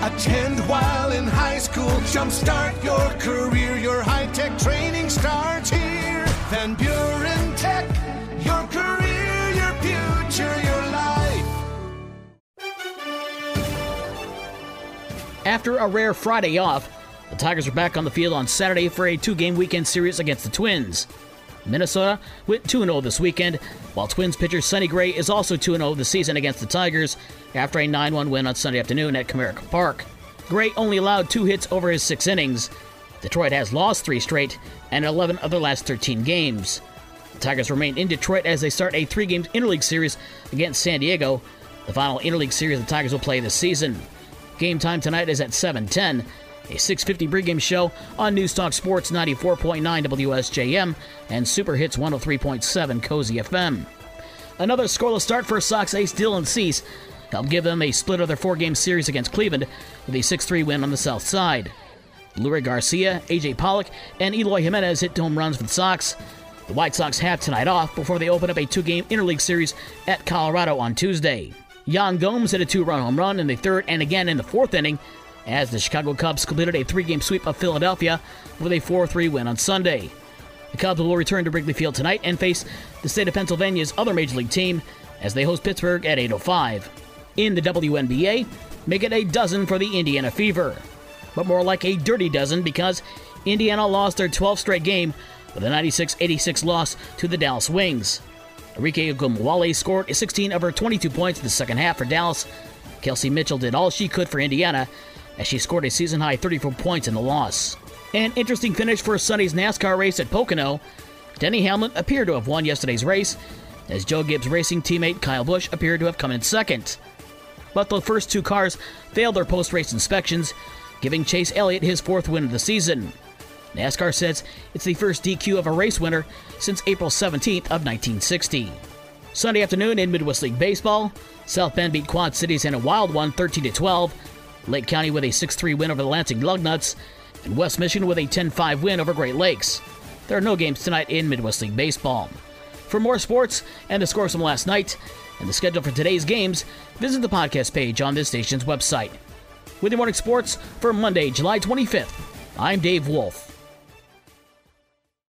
Attend while in high school. Jumpstart your career. Your high tech training starts here. Van Buren Tech. Your career, your future, your life. After a rare Friday off, the Tigers are back on the field on Saturday for a two game weekend series against the Twins. Minnesota went 2 0 this weekend, while Twins pitcher Sonny Gray is also 2 0 this season against the Tigers after a 9 1 win on Sunday afternoon at Comerica Park. Gray only allowed two hits over his six innings. Detroit has lost three straight and 11 of their last 13 games. The Tigers remain in Detroit as they start a three game interleague series against San Diego, the final interleague series the Tigers will play this season. Game time tonight is at 7:10. A 6:50 pregame show on Newstalk Sports 94.9 WSJM and Super Hits 103.7 Cosy FM. Another scoreless start for Sox ace Dylan Cease helped give them a split of their four-game series against Cleveland with a 6-3 win on the south side. Leury Garcia, AJ Pollock, and Eloy Jimenez hit home runs for the Sox. The White Sox have tonight off before they open up a two-game interleague series at Colorado on Tuesday. Yan Gomes hit a two-run home run in the third and again in the fourth inning as the Chicago Cubs completed a three-game sweep of Philadelphia with a 4-3 win on Sunday. The Cubs will return to Wrigley Field tonight and face the state of Pennsylvania's other major league team as they host Pittsburgh at 8:05. In the WNBA, make it a dozen for the Indiana Fever, but more like a dirty dozen because Indiana lost their 12th straight game with a 96-86 loss to the Dallas Wings. Arike Ogunbowale scored 16 of her 22 points in the second half for Dallas. Kelsey Mitchell did all she could for Indiana as she scored a season high 34 points in the loss. An interesting finish for Sunday's NASCAR race at Pocono. Denny Hamlin appeared to have won yesterday's race, as Joe Gibbs Racing teammate Kyle Busch appeared to have come in second. But the first two cars failed their post race inspections, giving Chase Elliott his fourth win of the season. NASCAR says it's the first DQ of a race winner since April 17th of 1960. Sunday afternoon in Midwest League Baseball, South Bend beat Quad Cities in a wild one 13 12. Lake County with a 6 3 win over the Lansing Lugnuts, and West Michigan with a 10 5 win over Great Lakes. There are no games tonight in Midwest League Baseball. For more sports and the scores from last night and the schedule for today's games, visit the podcast page on this station's website. With your morning sports for Monday, July 25th, I'm Dave Wolf.